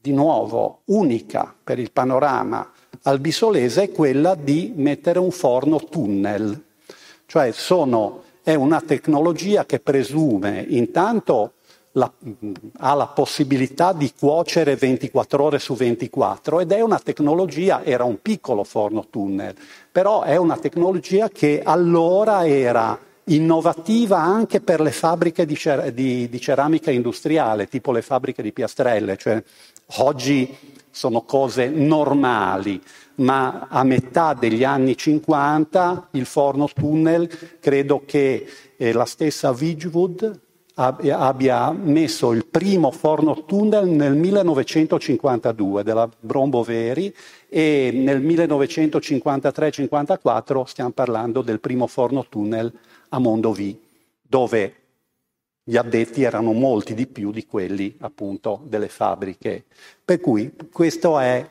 di nuovo unica per il panorama albisolese è quella di mettere un forno tunnel, cioè sono, è una tecnologia che presume intanto la, ha la possibilità di cuocere 24 ore su 24 ed è una tecnologia, era un piccolo forno tunnel, però è una tecnologia che allora era innovativa anche per le fabbriche di, cer- di, di ceramica industriale, tipo le fabbriche di piastrelle, cioè oggi sono cose normali, ma a metà degli anni 50 il forno tunnel credo che eh, la stessa Widgwood abbia messo il primo forno tunnel nel 1952 della Bromboveri e nel 1953-54 stiamo parlando del primo forno tunnel a Mondovì, dove gli addetti erano molti di più di quelli appunto delle fabbriche. Per cui questo è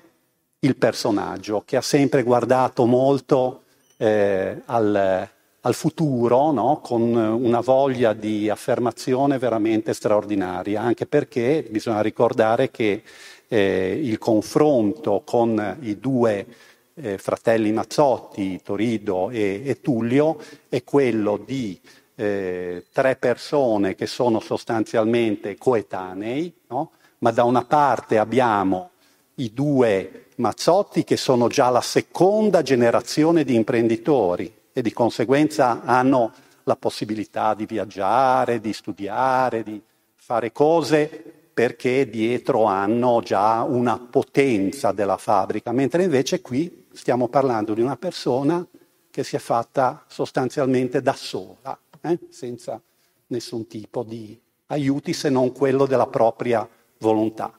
il personaggio che ha sempre guardato molto eh, al, al futuro no? con una voglia di affermazione veramente straordinaria, anche perché bisogna ricordare che eh, il confronto con i due eh, fratelli Mazzotti, Torido e, e, Tullio, è quello di eh, tre persone che sono sostanzialmente coetanei, no? ma da una parte abbiamo i due Mazzotti che sono già la seconda generazione di imprenditori, e di conseguenza hanno la possibilità di viaggiare, di studiare, di fare cose perché dietro hanno già una potenza della fabbrica, mentre invece qui stiamo parlando di una persona che si è fatta sostanzialmente da sola, eh? senza nessun tipo di aiuti se non quello della propria volontà.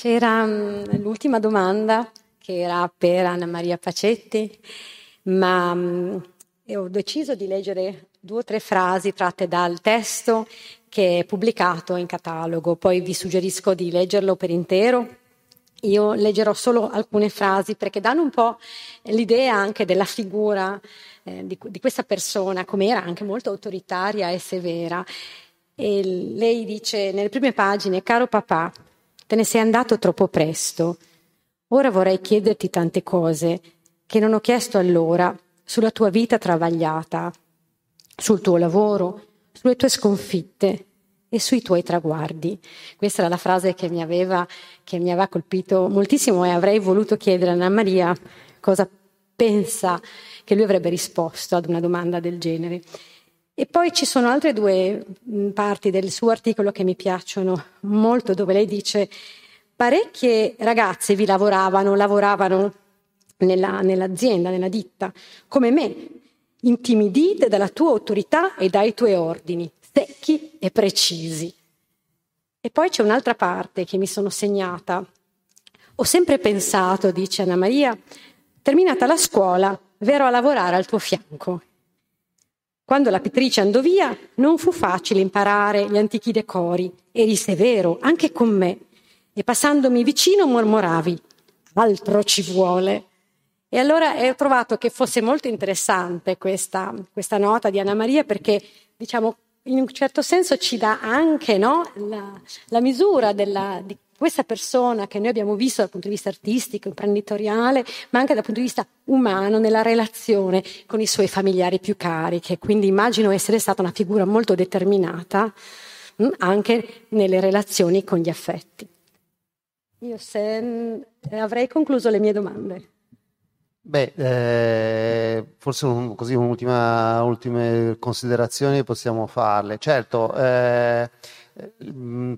C'era um, l'ultima domanda che era per Anna Maria Pacetti, ma um, ho deciso di leggere due o tre frasi tratte dal testo che è pubblicato in catalogo, poi vi suggerisco di leggerlo per intero. Io leggerò solo alcune frasi perché danno un po' l'idea anche della figura eh, di, di questa persona, come era anche molto autoritaria e severa. E lei dice nelle prime pagine, caro papà, Te ne sei andato troppo presto. Ora vorrei chiederti tante cose che non ho chiesto allora sulla tua vita travagliata, sul tuo lavoro, sulle tue sconfitte e sui tuoi traguardi. Questa era la frase che mi aveva, che mi aveva colpito moltissimo e avrei voluto chiedere a Anna Maria cosa pensa che lui avrebbe risposto ad una domanda del genere. E poi ci sono altre due mm, parti del suo articolo che mi piacciono molto, dove lei dice parecchie ragazze vi lavoravano, lavoravano nella, nell'azienda, nella ditta, come me, intimidite dalla tua autorità e dai tuoi ordini, secchi e precisi. E poi c'è un'altra parte che mi sono segnata. Ho sempre pensato, dice Anna Maria, terminata la scuola, verrò a lavorare al tuo fianco quando la pittrice andò via, non fu facile imparare gli antichi decori. Eri severo, anche con me. E passandomi vicino mormoravi, altro ci vuole. E allora ho trovato che fosse molto interessante questa, questa nota di Anna Maria perché, diciamo, in un certo senso ci dà anche no, la, la, misura della, di questa persona che noi abbiamo visto dal punto di vista artistico, imprenditoriale, ma anche dal punto di vista umano, nella relazione con i suoi familiari più cari, che quindi immagino essere stata una figura molto determinata mh, mm, anche nelle relazioni con gli affetti. Io se, mh, mm, avrei concluso le mie domande. Beh, eh, forse un, così un'ultima ultime considerazioni possiamo farle. Certo, eh,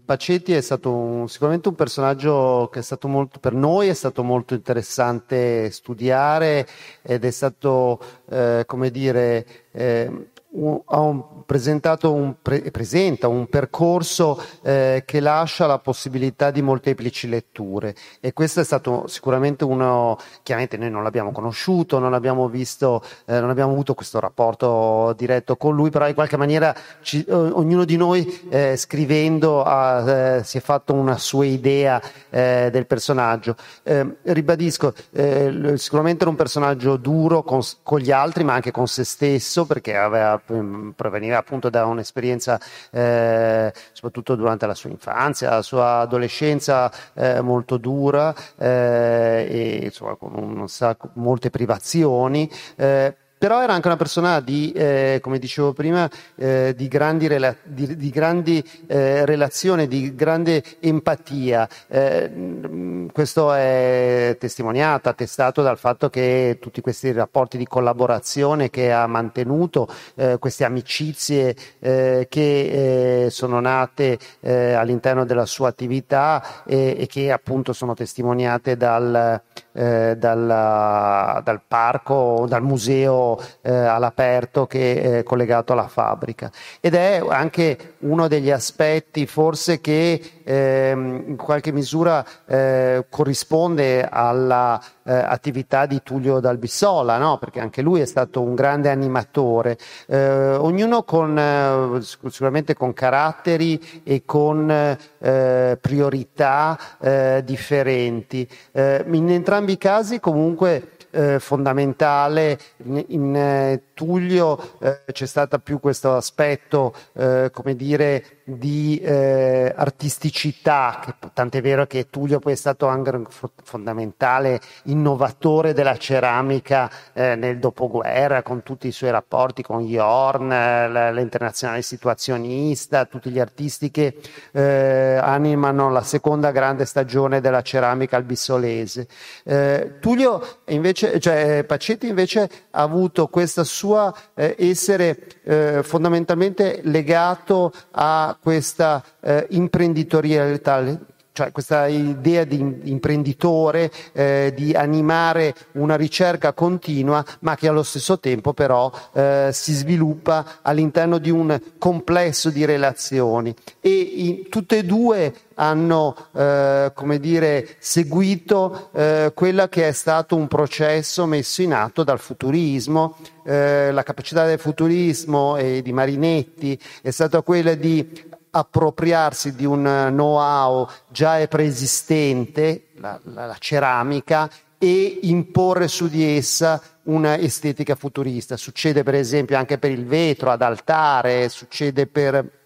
Pacetti è stato un, sicuramente un personaggio che molto, per noi è stato molto interessante studiare ed è stato, eh, come dire, eh, un, presentato un, pre, presenta un percorso eh, che lascia la possibilità di molteplici letture e questo è stato sicuramente uno, chiaramente noi non l'abbiamo conosciuto, non abbiamo visto, eh, non abbiamo avuto questo rapporto diretto con lui, però in qualche maniera ci, ognuno di noi eh, scrivendo ha, eh, si è fatto una sua idea eh, del personaggio. Eh, ribadisco, sicuramente era un personaggio duro con, con gli altri ma anche con se stesso perché aveva proveniva appunto da un'esperienza, eh, soprattutto durante la sua infanzia, la sua adolescenza eh, molto dura eh, e insomma, con un sacco, molte privazioni. Però era anche una persona di, eh, come dicevo prima, eh, di grandi, rela- di, di grandi eh, relazioni, di grande empatia. Eh, questo è testimoniato, attestato dal fatto che tutti questi rapporti di collaborazione che ha mantenuto, eh, queste amicizie eh, che sono nate all'interno della sua attività e, e che appunto sono testimoniate dal, dal, dal parco, dal museo eh, all'aperto che è collegato alla fabbrica. Ed è anche uno degli aspetti forse che ehm, in qualche misura eh, corrisponde all'attività eh, di Tullio Dalbissola, no? perché anche lui è stato un grande animatore, eh, ognuno con, eh, sicuramente con caratteri e con eh, priorità differenti. in entrambi i casi comunque eh, fondamentale. In, in eh, Tullio eh, c'è stato più questo aspetto, eh, come dire, di eh, artisticità, che, tant'è vero che Tullio poi è stato anche un fondamentale innovatore della ceramica eh, nel dopoguerra, con tutti i suoi rapporti con Jorn, l'internazionale situazionista, tutti gli artisti che eh, animano la seconda grande stagione della ceramica albissolese. Eh, Tullio invece, cioè Pacetti invece ha avuto questa sua eh, essere eh, fondamentalmente legato a questa eh, imprenditorialità, cioè questa idea di imprenditore, eh, di animare una ricerca continua, ma che allo stesso tempo però eh, si sviluppa all'interno di un complesso di relazioni. E in, tutte e due hanno eh, come dire, seguito eh, quello che è stato un processo messo in atto dal futurismo. Eh, la capacità del futurismo e di Marinetti è stata quella di appropriarsi di un know-how già preesistente, la, la, la ceramica, e imporre su di essa una estetica futurista. Succede per esempio anche per il vetro ad altare, succede per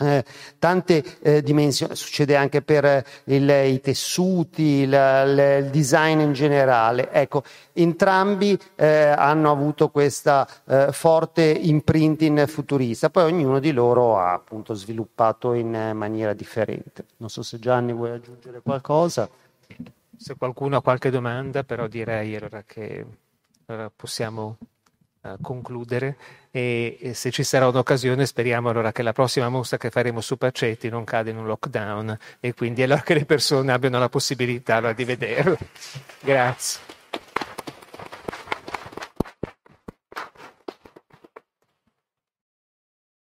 eh, tante eh, dimensioni, succede anche per eh, il, i tessuti, il, il, design in generale. Ecco, entrambi eh, hanno avuto questa eh, forte imprinting futurista, poi ognuno di loro ha appunto sviluppato in maniera differente. Non so se Gianni vuoi aggiungere qualcosa. Se qualcuno ha qualche domanda, però direi allora che possiamo concludere e, e, se ci sarà un'occasione speriamo allora che la prossima mostra che faremo su Pacetti non cade in un lockdown e quindi allora che le persone abbiano la possibilità allora, di vederlo. Grazie.